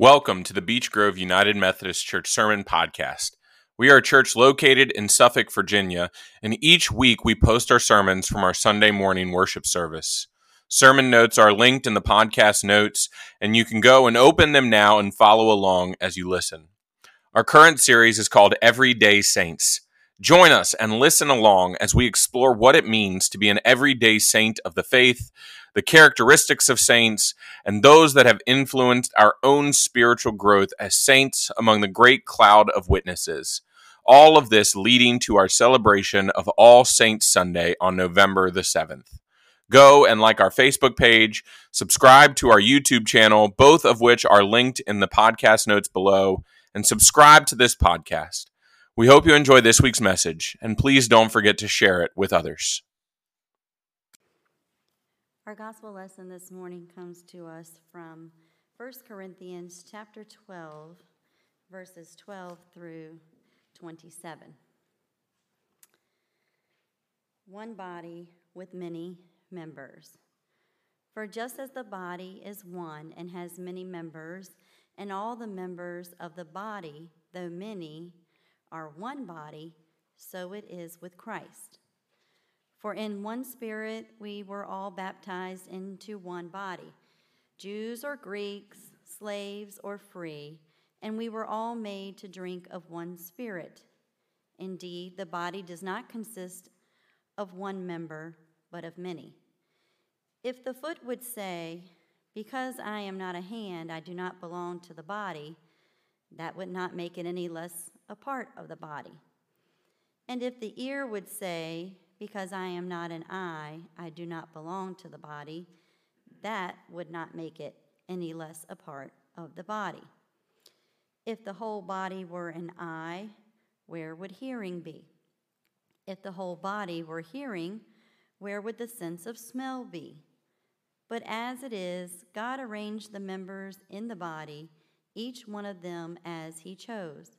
Welcome to the Beech Grove United Methodist Church Sermon Podcast. We are a church located in Suffolk, Virginia, and each week we post our sermons from our Sunday morning worship service. Sermon notes are linked in the podcast notes, and you can go and open them now and follow along as you listen. Our current series is called Everyday Saints. Join us and listen along as we explore what it means to be an everyday saint of the faith, the characteristics of saints, and those that have influenced our own spiritual growth as saints among the great cloud of witnesses. All of this leading to our celebration of All Saints Sunday on November the 7th. Go and like our Facebook page, subscribe to our YouTube channel, both of which are linked in the podcast notes below, and subscribe to this podcast. We hope you enjoy this week's message, and please don't forget to share it with others. Our gospel lesson this morning comes to us from 1 Corinthians chapter 12, verses 12 through 27. One body with many members. For just as the body is one and has many members, and all the members of the body, though many, are one body, so it is with Christ. For in one spirit we were all baptized into one body, Jews or Greeks, slaves or free, and we were all made to drink of one spirit. Indeed, the body does not consist of one member, but of many. If the foot would say, Because I am not a hand, I do not belong to the body, that would not make it any less a part of the body. And if the ear would say, Because I am not an eye, I do not belong to the body, that would not make it any less a part of the body. If the whole body were an eye, where would hearing be? If the whole body were hearing, where would the sense of smell be? But as it is, God arranged the members in the body, each one of them as He chose.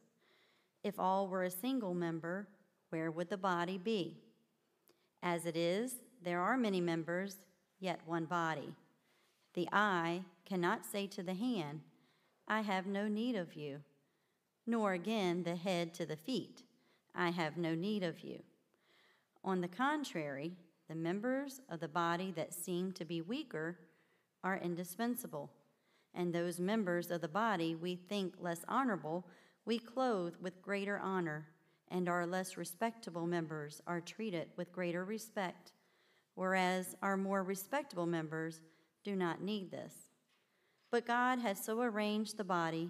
If all were a single member, where would the body be? As it is, there are many members, yet one body. The eye cannot say to the hand, I have no need of you, nor again the head to the feet, I have no need of you. On the contrary, the members of the body that seem to be weaker are indispensable, and those members of the body we think less honorable we clothe with greater honor, and our less respectable members are treated with greater respect, whereas our more respectable members do not need this. But God has so arranged the body,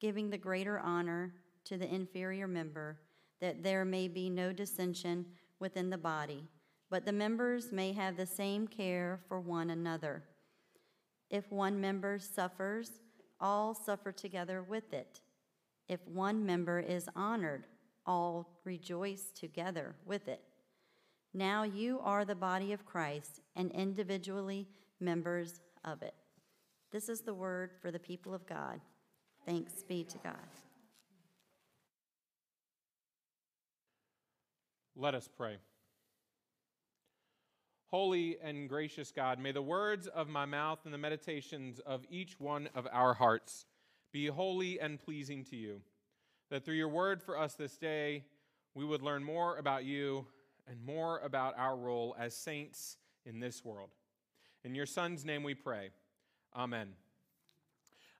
giving the greater honor to the inferior member, that there may be no dissension within the body, but the members may have the same care for one another. If one member suffers, all suffer together with it. If one member is honored, all rejoice together with it. Now you are the body of Christ and individually members of it. This is the word for the people of God. Thanks be to God. Let us pray. Holy and gracious God, may the words of my mouth and the meditations of each one of our hearts be holy and pleasing to you. That through your word for us this day, we would learn more about you and more about our role as saints in this world. In your Son's name we pray. Amen.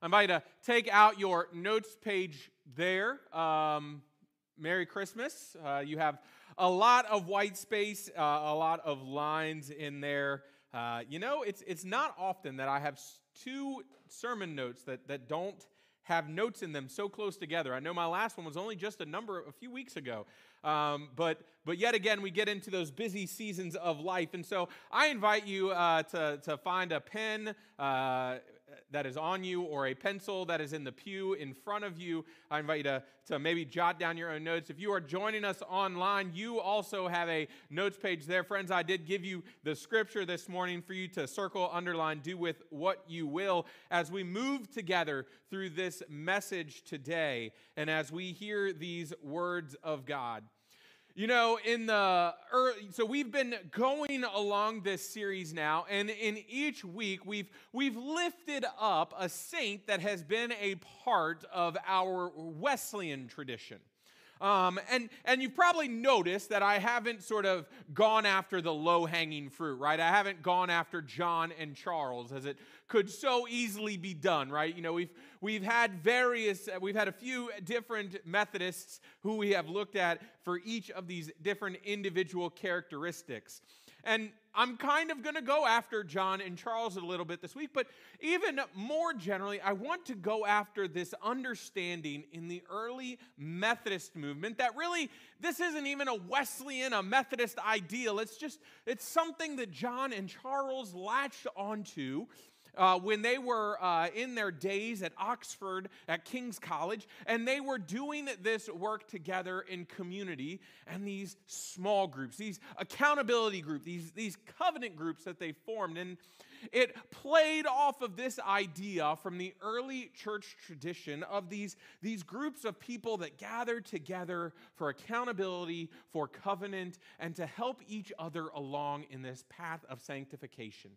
I invite you to take out your notes page there. Um, Merry Christmas. Uh, you have a lot of white space, uh, a lot of lines in there. Uh, you know, it's, it's not often that I have two sermon notes that, that don't have notes in them so close together. I know my last one was only just a number a few weeks ago. Um, but but yet again, we get into those busy seasons of life, and so I invite you uh, to to find a pen. Uh, that is on you or a pencil that is in the pew in front of you. I invite you to, to maybe jot down your own notes. If you are joining us online, you also have a notes page there. Friends, I did give you the scripture this morning for you to circle, underline, do with what you will as we move together through this message today and as we hear these words of God. You know, in the early, so we've been going along this series now, and in each week we've we've lifted up a saint that has been a part of our Wesleyan tradition. Um, and, and you've probably noticed that I haven't sort of gone after the low hanging fruit, right? I haven't gone after John and Charles as it could so easily be done, right? You know, we've, we've had various, we've had a few different Methodists who we have looked at for each of these different individual characteristics. And I'm kind of going to go after John and Charles a little bit this week, but even more generally, I want to go after this understanding in the early Methodist movement that really this isn't even a Wesleyan, a Methodist ideal. It's just, it's something that John and Charles latched onto uh, when they were uh, in their days at Oxford at King's College, and they were doing this work together in community and these small groups, these accountability groups, these, these covenant groups that they formed. And it played off of this idea from the early church tradition of these, these groups of people that gathered together for accountability, for covenant, and to help each other along in this path of sanctification.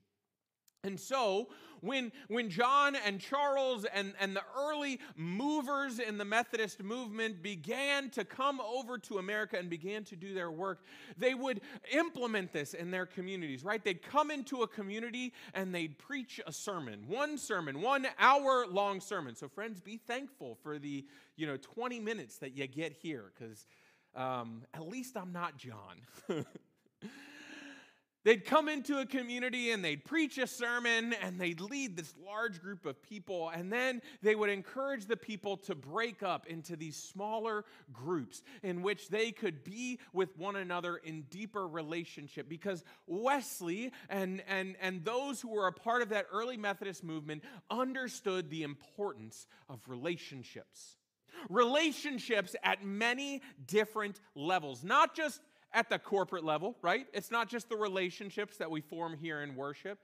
And so, when, when John and Charles and, and the early movers in the Methodist movement began to come over to America and began to do their work, they would implement this in their communities, right? They'd come into a community and they'd preach a sermon, one sermon, one hour long sermon. So, friends, be thankful for the you know 20 minutes that you get here, because um, at least I'm not John. They'd come into a community and they'd preach a sermon and they'd lead this large group of people. And then they would encourage the people to break up into these smaller groups in which they could be with one another in deeper relationship. Because Wesley and, and, and those who were a part of that early Methodist movement understood the importance of relationships relationships at many different levels, not just at the corporate level, right? It's not just the relationships that we form here in worship,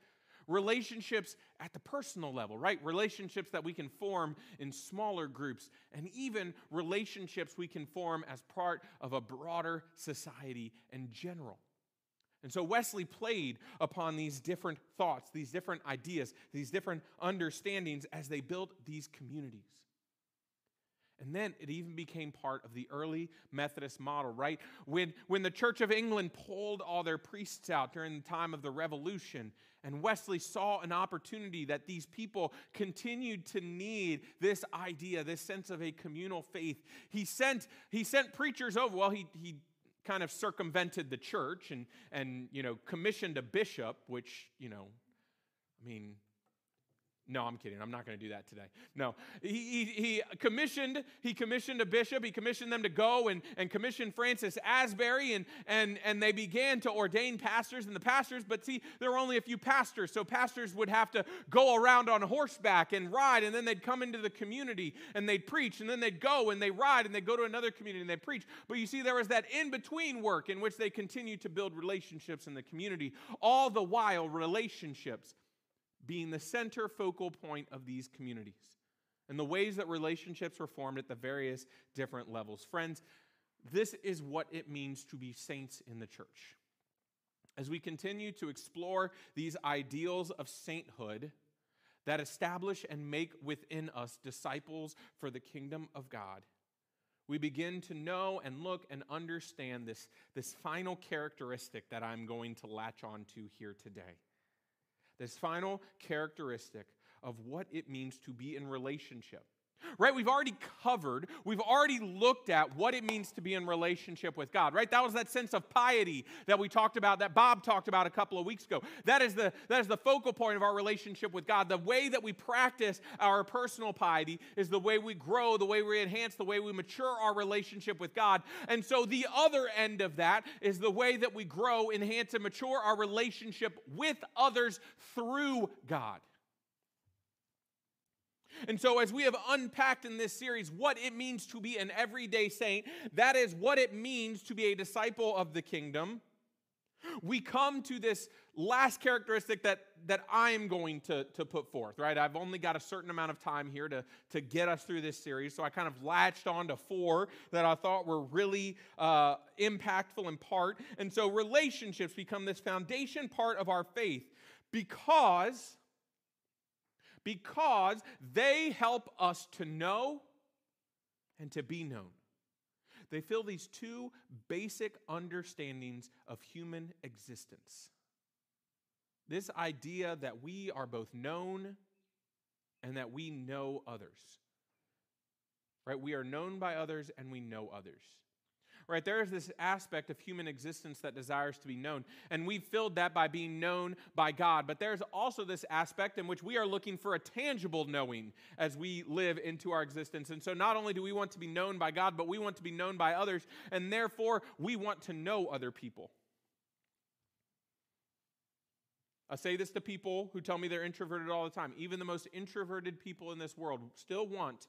relationships at the personal level, right? Relationships that we can form in smaller groups, and even relationships we can form as part of a broader society in general. And so Wesley played upon these different thoughts, these different ideas, these different understandings as they built these communities. And then it even became part of the early Methodist model, right? When, when the Church of England pulled all their priests out during the time of the Revolution, and Wesley saw an opportunity that these people continued to need this idea, this sense of a communal faith. He sent, he sent preachers over. Well, he, he kind of circumvented the church and, and, you know, commissioned a bishop, which, you know, I mean, no, I'm kidding. I'm not going to do that today. No, he, he, he, commissioned he commissioned a bishop. He commissioned them to go and, and commission Francis Asbury, and, and, and they began to ordain pastors and the pastors. But see, there were only a few pastors, so pastors would have to go around on horseback and ride, and then they'd come into the community and they'd preach, and then they'd go and they ride and they'd go to another community and they'd preach. But you see, there was that in between work in which they continued to build relationships in the community, all the while relationships being the center focal point of these communities and the ways that relationships were formed at the various different levels. Friends, this is what it means to be saints in the church. As we continue to explore these ideals of sainthood that establish and make within us disciples for the kingdom of God, we begin to know and look and understand this, this final characteristic that I'm going to latch on to here today this final characteristic of what it means to be in relationship right? We've already covered, we've already looked at what it means to be in relationship with God, right? That was that sense of piety that we talked about, that Bob talked about a couple of weeks ago. That is the, that is the focal point of our relationship with God. The way that we practice our personal piety is the way we grow, the way we enhance, the way we mature our relationship with God. And so the other end of that is the way that we grow, enhance, and mature our relationship with others through God. And so, as we have unpacked in this series what it means to be an everyday saint, that is what it means to be a disciple of the kingdom. we come to this last characteristic that, that I'm going to, to put forth, right? I've only got a certain amount of time here to, to get us through this series. So I kind of latched on to four that I thought were really uh, impactful in part. And so relationships become this foundation part of our faith because, because they help us to know and to be known. They fill these two basic understandings of human existence. This idea that we are both known and that we know others. Right? We are known by others and we know others right? There is this aspect of human existence that desires to be known. And we've filled that by being known by God. But there's also this aspect in which we are looking for a tangible knowing as we live into our existence. And so not only do we want to be known by God, but we want to be known by others. And therefore, we want to know other people. I say this to people who tell me they're introverted all the time. Even the most introverted people in this world still want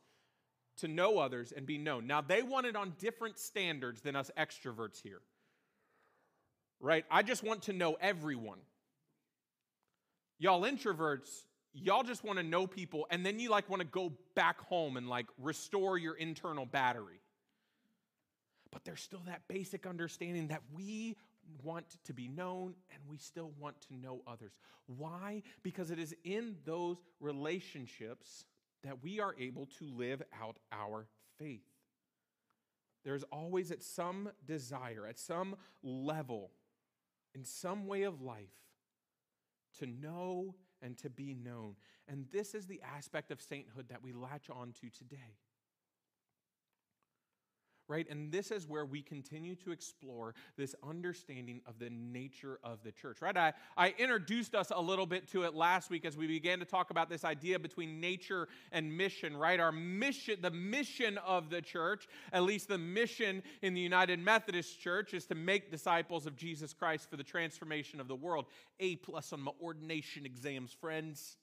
to know others and be known. Now, they want it on different standards than us extroverts here. Right? I just want to know everyone. Y'all introverts, y'all just want to know people and then you like want to go back home and like restore your internal battery. But there's still that basic understanding that we want to be known and we still want to know others. Why? Because it is in those relationships that we are able to live out our faith. There's always at some desire, at some level, in some way of life, to know and to be known. And this is the aspect of sainthood that we latch on to today right? And this is where we continue to explore this understanding of the nature of the church, right? I, I introduced us a little bit to it last week as we began to talk about this idea between nature and mission, right? Our mission, the mission of the church, at least the mission in the United Methodist Church, is to make disciples of Jesus Christ for the transformation of the world. A plus on my ordination exams, friends.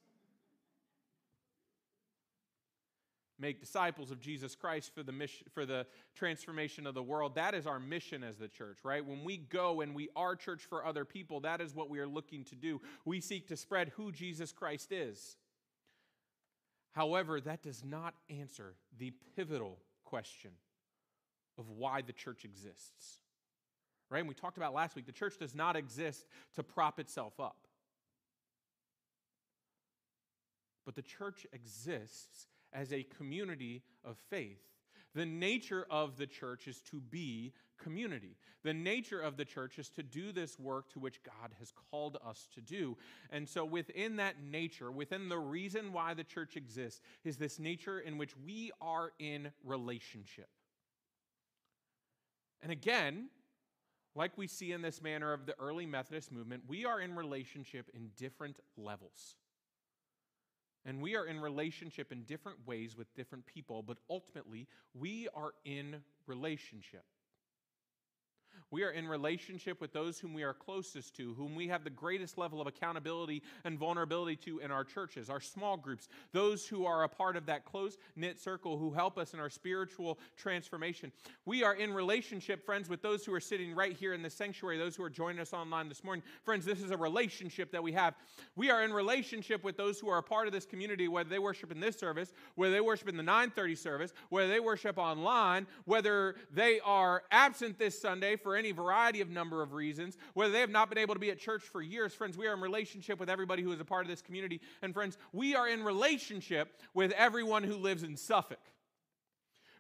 Make disciples of Jesus Christ for the mission, for the transformation of the world. That is our mission as the church, right? When we go and we are church for other people, that is what we are looking to do. We seek to spread who Jesus Christ is. However, that does not answer the pivotal question of why the church exists. Right? And we talked about last week, the church does not exist to prop itself up. But the church exists as a community of faith. The nature of the church is to be community. The nature of the church is to do this work to which God has called us to do. And so, within that nature, within the reason why the church exists, is this nature in which we are in relationship. And again, like we see in this manner of the early Methodist movement, we are in relationship in different levels. And we are in relationship in different ways with different people, but ultimately, we are in relationship. We are in relationship with those whom we are closest to, whom we have the greatest level of accountability and vulnerability to in our churches, our small groups, those who are a part of that close knit circle who help us in our spiritual transformation. We are in relationship, friends, with those who are sitting right here in the sanctuary, those who are joining us online this morning. Friends, this is a relationship that we have. We are in relationship with those who are a part of this community, whether they worship in this service, whether they worship in the 930 service, whether they worship online, whether they are absent this Sunday for any any variety of number of reasons, whether they have not been able to be at church for years. Friends, we are in relationship with everybody who is a part of this community. And friends, we are in relationship with everyone who lives in Suffolk.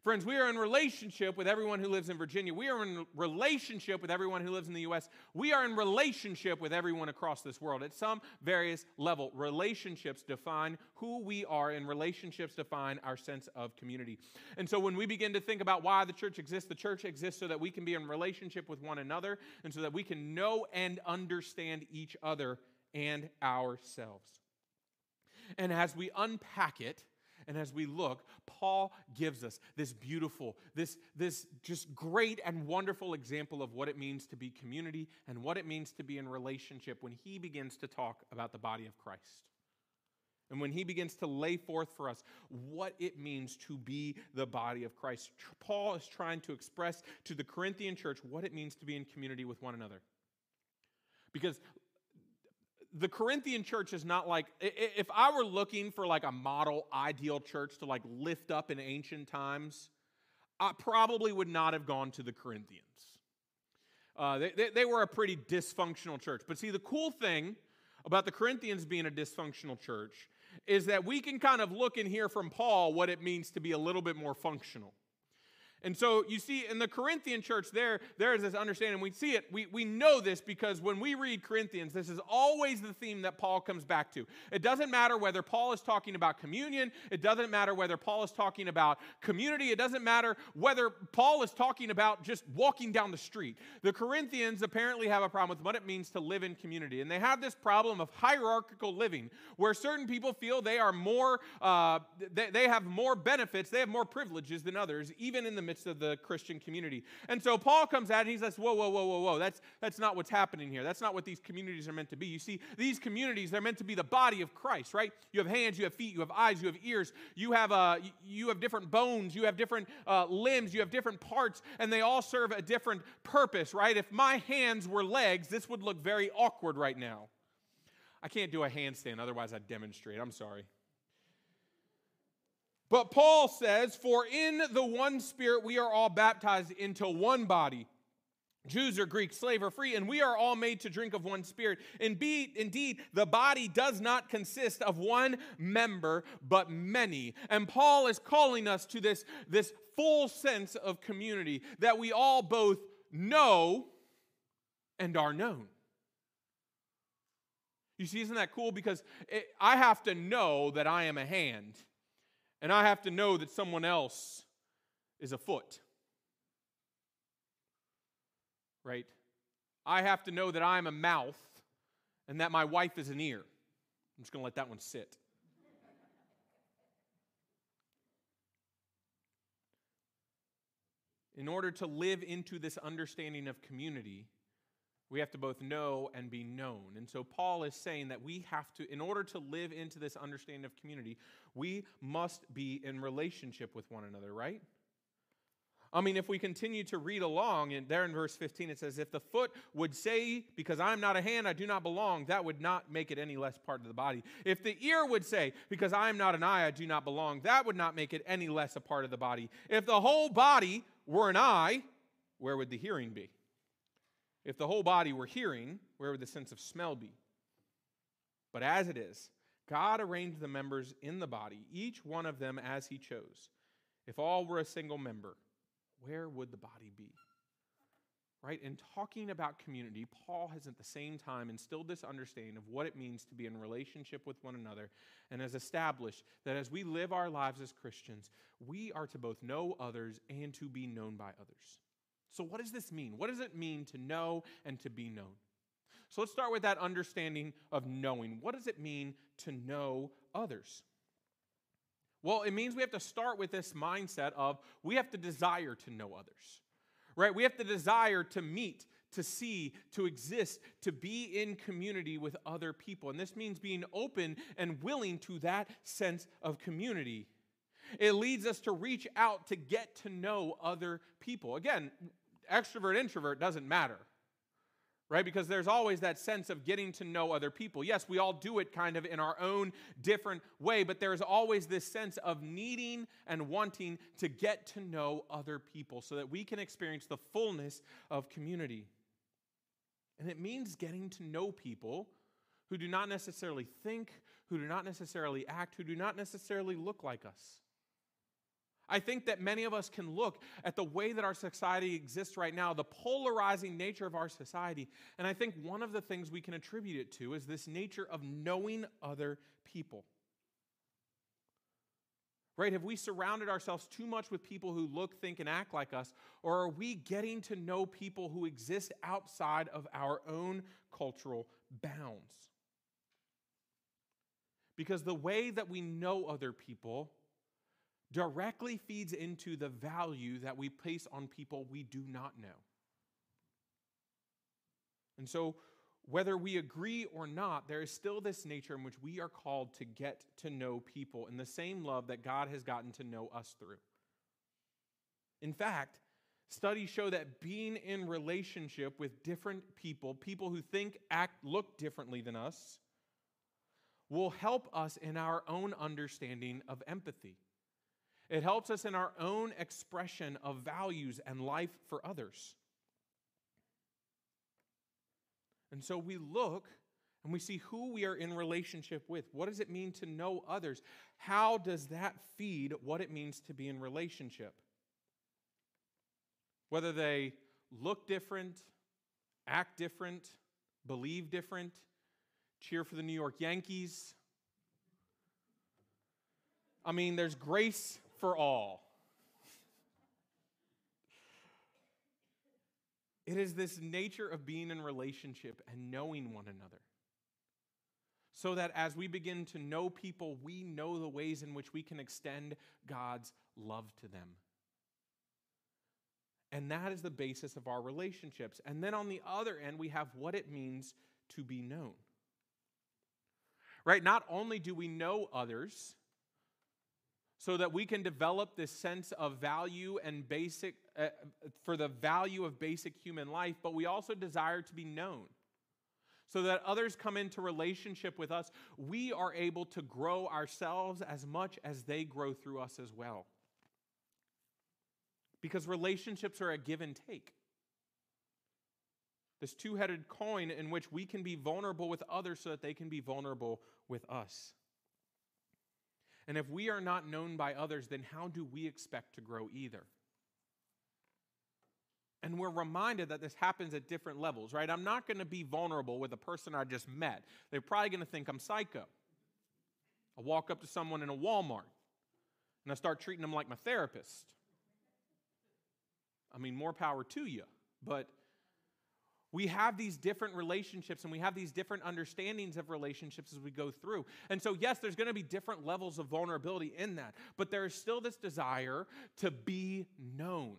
Friends, we are in relationship with everyone who lives in Virginia. We are in relationship with everyone who lives in the U.S. We are in relationship with everyone across this world. At some various level, relationships define who we are, and relationships define our sense of community. And so when we begin to think about why the church exists, the church exists so that we can be in relationship with one another and so that we can know and understand each other and ourselves. And as we unpack it, and as we look, Paul gives us this beautiful, this, this just great and wonderful example of what it means to be community and what it means to be in relationship when he begins to talk about the body of Christ. And when he begins to lay forth for us what it means to be the body of Christ, Paul is trying to express to the Corinthian church what it means to be in community with one another. Because the Corinthian church is not like if I were looking for like a model ideal church to like lift up in ancient times, I probably would not have gone to the Corinthians. Uh, they, they, they were a pretty dysfunctional church. But see, the cool thing about the Corinthians being a dysfunctional church is that we can kind of look and hear from Paul what it means to be a little bit more functional. And so you see in the Corinthian church there, there is this understanding. We see it, we, we know this because when we read Corinthians, this is always the theme that Paul comes back to. It doesn't matter whether Paul is talking about communion, it doesn't matter whether Paul is talking about community, it doesn't matter whether Paul is talking about just walking down the street. The Corinthians apparently have a problem with what it means to live in community. And they have this problem of hierarchical living where certain people feel they are more, uh, they, they have more benefits, they have more privileges than others, even in the midst of the Christian community. And so Paul comes out and he says, Whoa, whoa, whoa, whoa, whoa. That's, that's not what's happening here. That's not what these communities are meant to be. You see, these communities, they're meant to be the body of Christ, right? You have hands, you have feet, you have eyes, you have ears, you have, uh, you have different bones, you have different uh, limbs, you have different parts, and they all serve a different purpose, right? If my hands were legs, this would look very awkward right now. I can't do a handstand, otherwise, I'd demonstrate. I'm sorry. But Paul says, For in the one Spirit we are all baptized into one body. Jews or Greeks, slave or free, and we are all made to drink of one spirit. Indeed, indeed, the body does not consist of one member, but many. And Paul is calling us to this, this full sense of community that we all both know and are known. You see, isn't that cool? Because it, I have to know that I am a hand and I have to know that someone else is a foot. Right? I have to know that I'm a mouth and that my wife is an ear. I'm just going to let that one sit. In order to live into this understanding of community, we have to both know and be known. And so Paul is saying that we have to, in order to live into this understanding of community, we must be in relationship with one another, right? I mean, if we continue to read along, and there in verse 15 it says, If the foot would say, Because I'm not a hand, I do not belong, that would not make it any less part of the body. If the ear would say, Because I am not an eye, I do not belong, that would not make it any less a part of the body. If the whole body were an eye, where would the hearing be? If the whole body were hearing, where would the sense of smell be? But as it is, God arranged the members in the body, each one of them as he chose. If all were a single member, where would the body be? Right? In talking about community, Paul has at the same time instilled this understanding of what it means to be in relationship with one another and has established that as we live our lives as Christians, we are to both know others and to be known by others. So, what does this mean? What does it mean to know and to be known? So, let's start with that understanding of knowing. What does it mean to know others? Well, it means we have to start with this mindset of we have to desire to know others, right? We have to desire to meet, to see, to exist, to be in community with other people. And this means being open and willing to that sense of community. It leads us to reach out to get to know other people. Again, extrovert, introvert doesn't matter, right? Because there's always that sense of getting to know other people. Yes, we all do it kind of in our own different way, but there's always this sense of needing and wanting to get to know other people so that we can experience the fullness of community. And it means getting to know people who do not necessarily think, who do not necessarily act, who do not necessarily look like us. I think that many of us can look at the way that our society exists right now, the polarizing nature of our society, and I think one of the things we can attribute it to is this nature of knowing other people. Right? Have we surrounded ourselves too much with people who look, think, and act like us? Or are we getting to know people who exist outside of our own cultural bounds? Because the way that we know other people directly feeds into the value that we place on people we do not know. And so, whether we agree or not, there is still this nature in which we are called to get to know people in the same love that God has gotten to know us through. In fact, Studies show that being in relationship with different people, people who think, act, look differently than us, will help us in our own understanding of empathy. It helps us in our own expression of values and life for others. And so we look and we see who we are in relationship with. What does it mean to know others? How does that feed what it means to be in relationship? Whether they look different, act different, believe different, cheer for the New York Yankees. I mean, there's grace for all. It is this nature of being in relationship and knowing one another. So that as we begin to know people, we know the ways in which we can extend God's love to them. And that is the basis of our relationships. And then on the other end, we have what it means to be known. Right? Not only do we know others, so that we can develop this sense of value and basic uh, for the value of basic human life but we also desire to be known. So that others come into relationship with us we are able to grow ourselves as much as they grow through us as well. Because relationships are a give and take. This two-headed coin in which we can be vulnerable with others so that they can be vulnerable with us and if we are not known by others, then how do we expect to grow either? And we're reminded that this happens at different levels, right? I'm not going to be vulnerable with a person I just met. They're probably going to think I'm psycho. I walk up to someone in a Walmart and I start treating them like my therapist. I mean, more power to you. But we have these different relationships and we have these different understandings of relationships as we go through. And so, yes, there's going to be different levels of vulnerability in that, but there is still this desire to be known,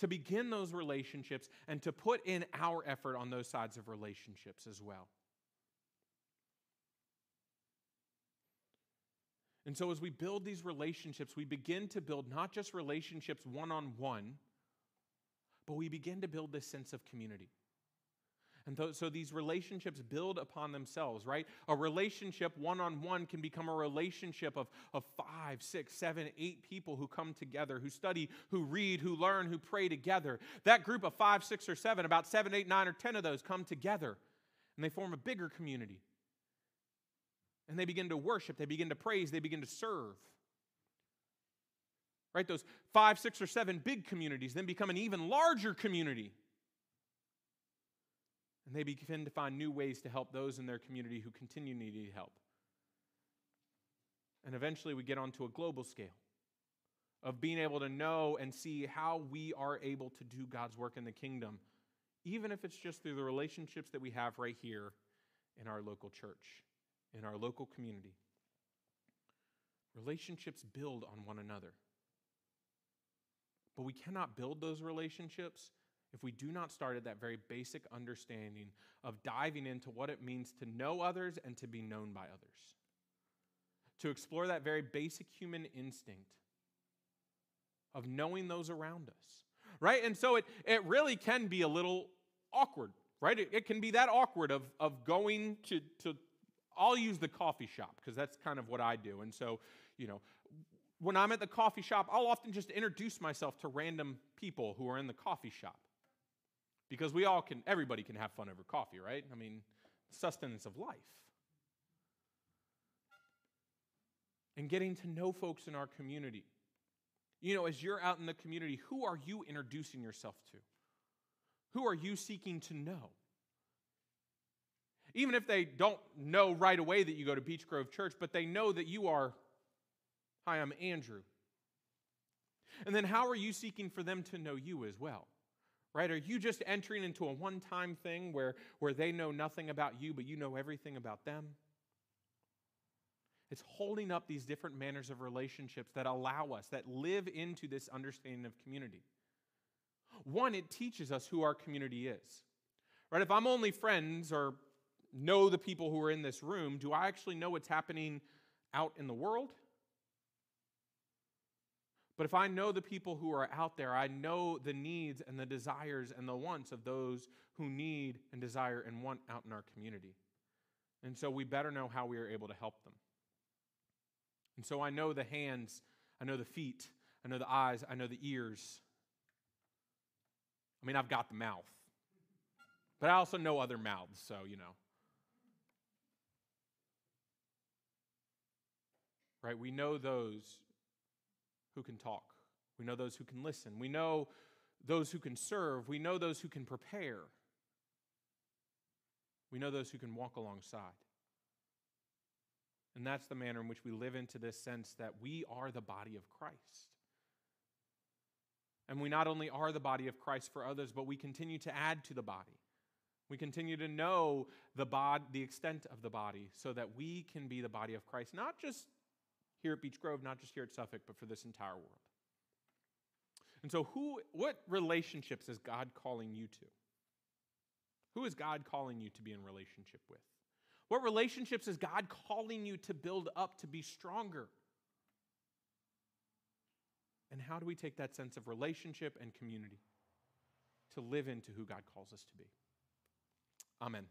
to begin those relationships, and to put in our effort on those sides of relationships as well. And so, as we build these relationships, we begin to build not just relationships one on one but we begin to build this sense of community. And so these relationships build upon themselves, right? A relationship one on one can become a relationship of, of five, six, seven, eight people who come together, who study, who read, who learn, who pray together. That group of five, six, or seven, about seven, eight, nine, or ten of those come together and they form a bigger community. And they begin to worship, they begin to praise, they begin to serve right? Those five, six, or seven big communities then become an even larger community. And they begin to find new ways to help those in their community who continue to need help. And eventually we get onto a global scale of being able to know and see how we are able to do God's work in the kingdom, even if it's just through the relationships that we have right here in our local church, in our local community. Relationships build on one another. But we cannot build those relationships if we do not start at that very basic understanding of diving into what it means to know others and to be known by others. To explore that very basic human instinct of knowing those around us. Right? And so it, it really can be a little awkward, right? It, it can be that awkward of, of going to, to, I'll use the coffee shop because that's kind of what I do. And so, you know, when I'm at the coffee shop, I'll often just introduce myself to random people who are in the coffee shop. Because we all can, everybody can have fun over coffee, right? I mean, sustenance of life. And getting to know folks in our community. You know, as you're out in the community, who are you introducing yourself to? Who are you seeking to know? Even if they don't know right away that you go to Beech Grove Church, but they know that you are Hi, I'm Andrew. And then how are you seeking for them to know you as well? Right? Are you just entering into a one time thing where, where they know nothing about you, but you know everything about them? It's holding up these different manners of relationships that allow us, that live into this understanding of community. One, it teaches us who our community is. Right? If I'm only friends or know the people who are in this room, do I actually know what's happening out in the world? But if I know the people who are out there, I know the needs and the desires and the wants of those who need and desire and want out in our community. And so we better know how we are able to help them. And so I know the hands, I know the feet, I know the eyes, I know the ears. I mean, I've got the mouth. But I also know other mouths, so, you know. Right? We know those who can talk. We know those who can listen. We know those who can serve. We know those who can prepare. We know those who can walk alongside. And that's the manner in which we live into this sense that we are the body of Christ. And we not only are the body of Christ for others, but we continue to add to the body. We continue to know the, bod, the extent of the body so that we can be the body of Christ, not just here at Beech Grove, not just here at Suffolk, but for this entire world. And so, who, what relationships is God calling you to? Who is God calling you to be in relationship with? What relationships is God calling you to build up to be stronger? And how do we take that sense of relationship and community to live into who God calls us to be? Amen.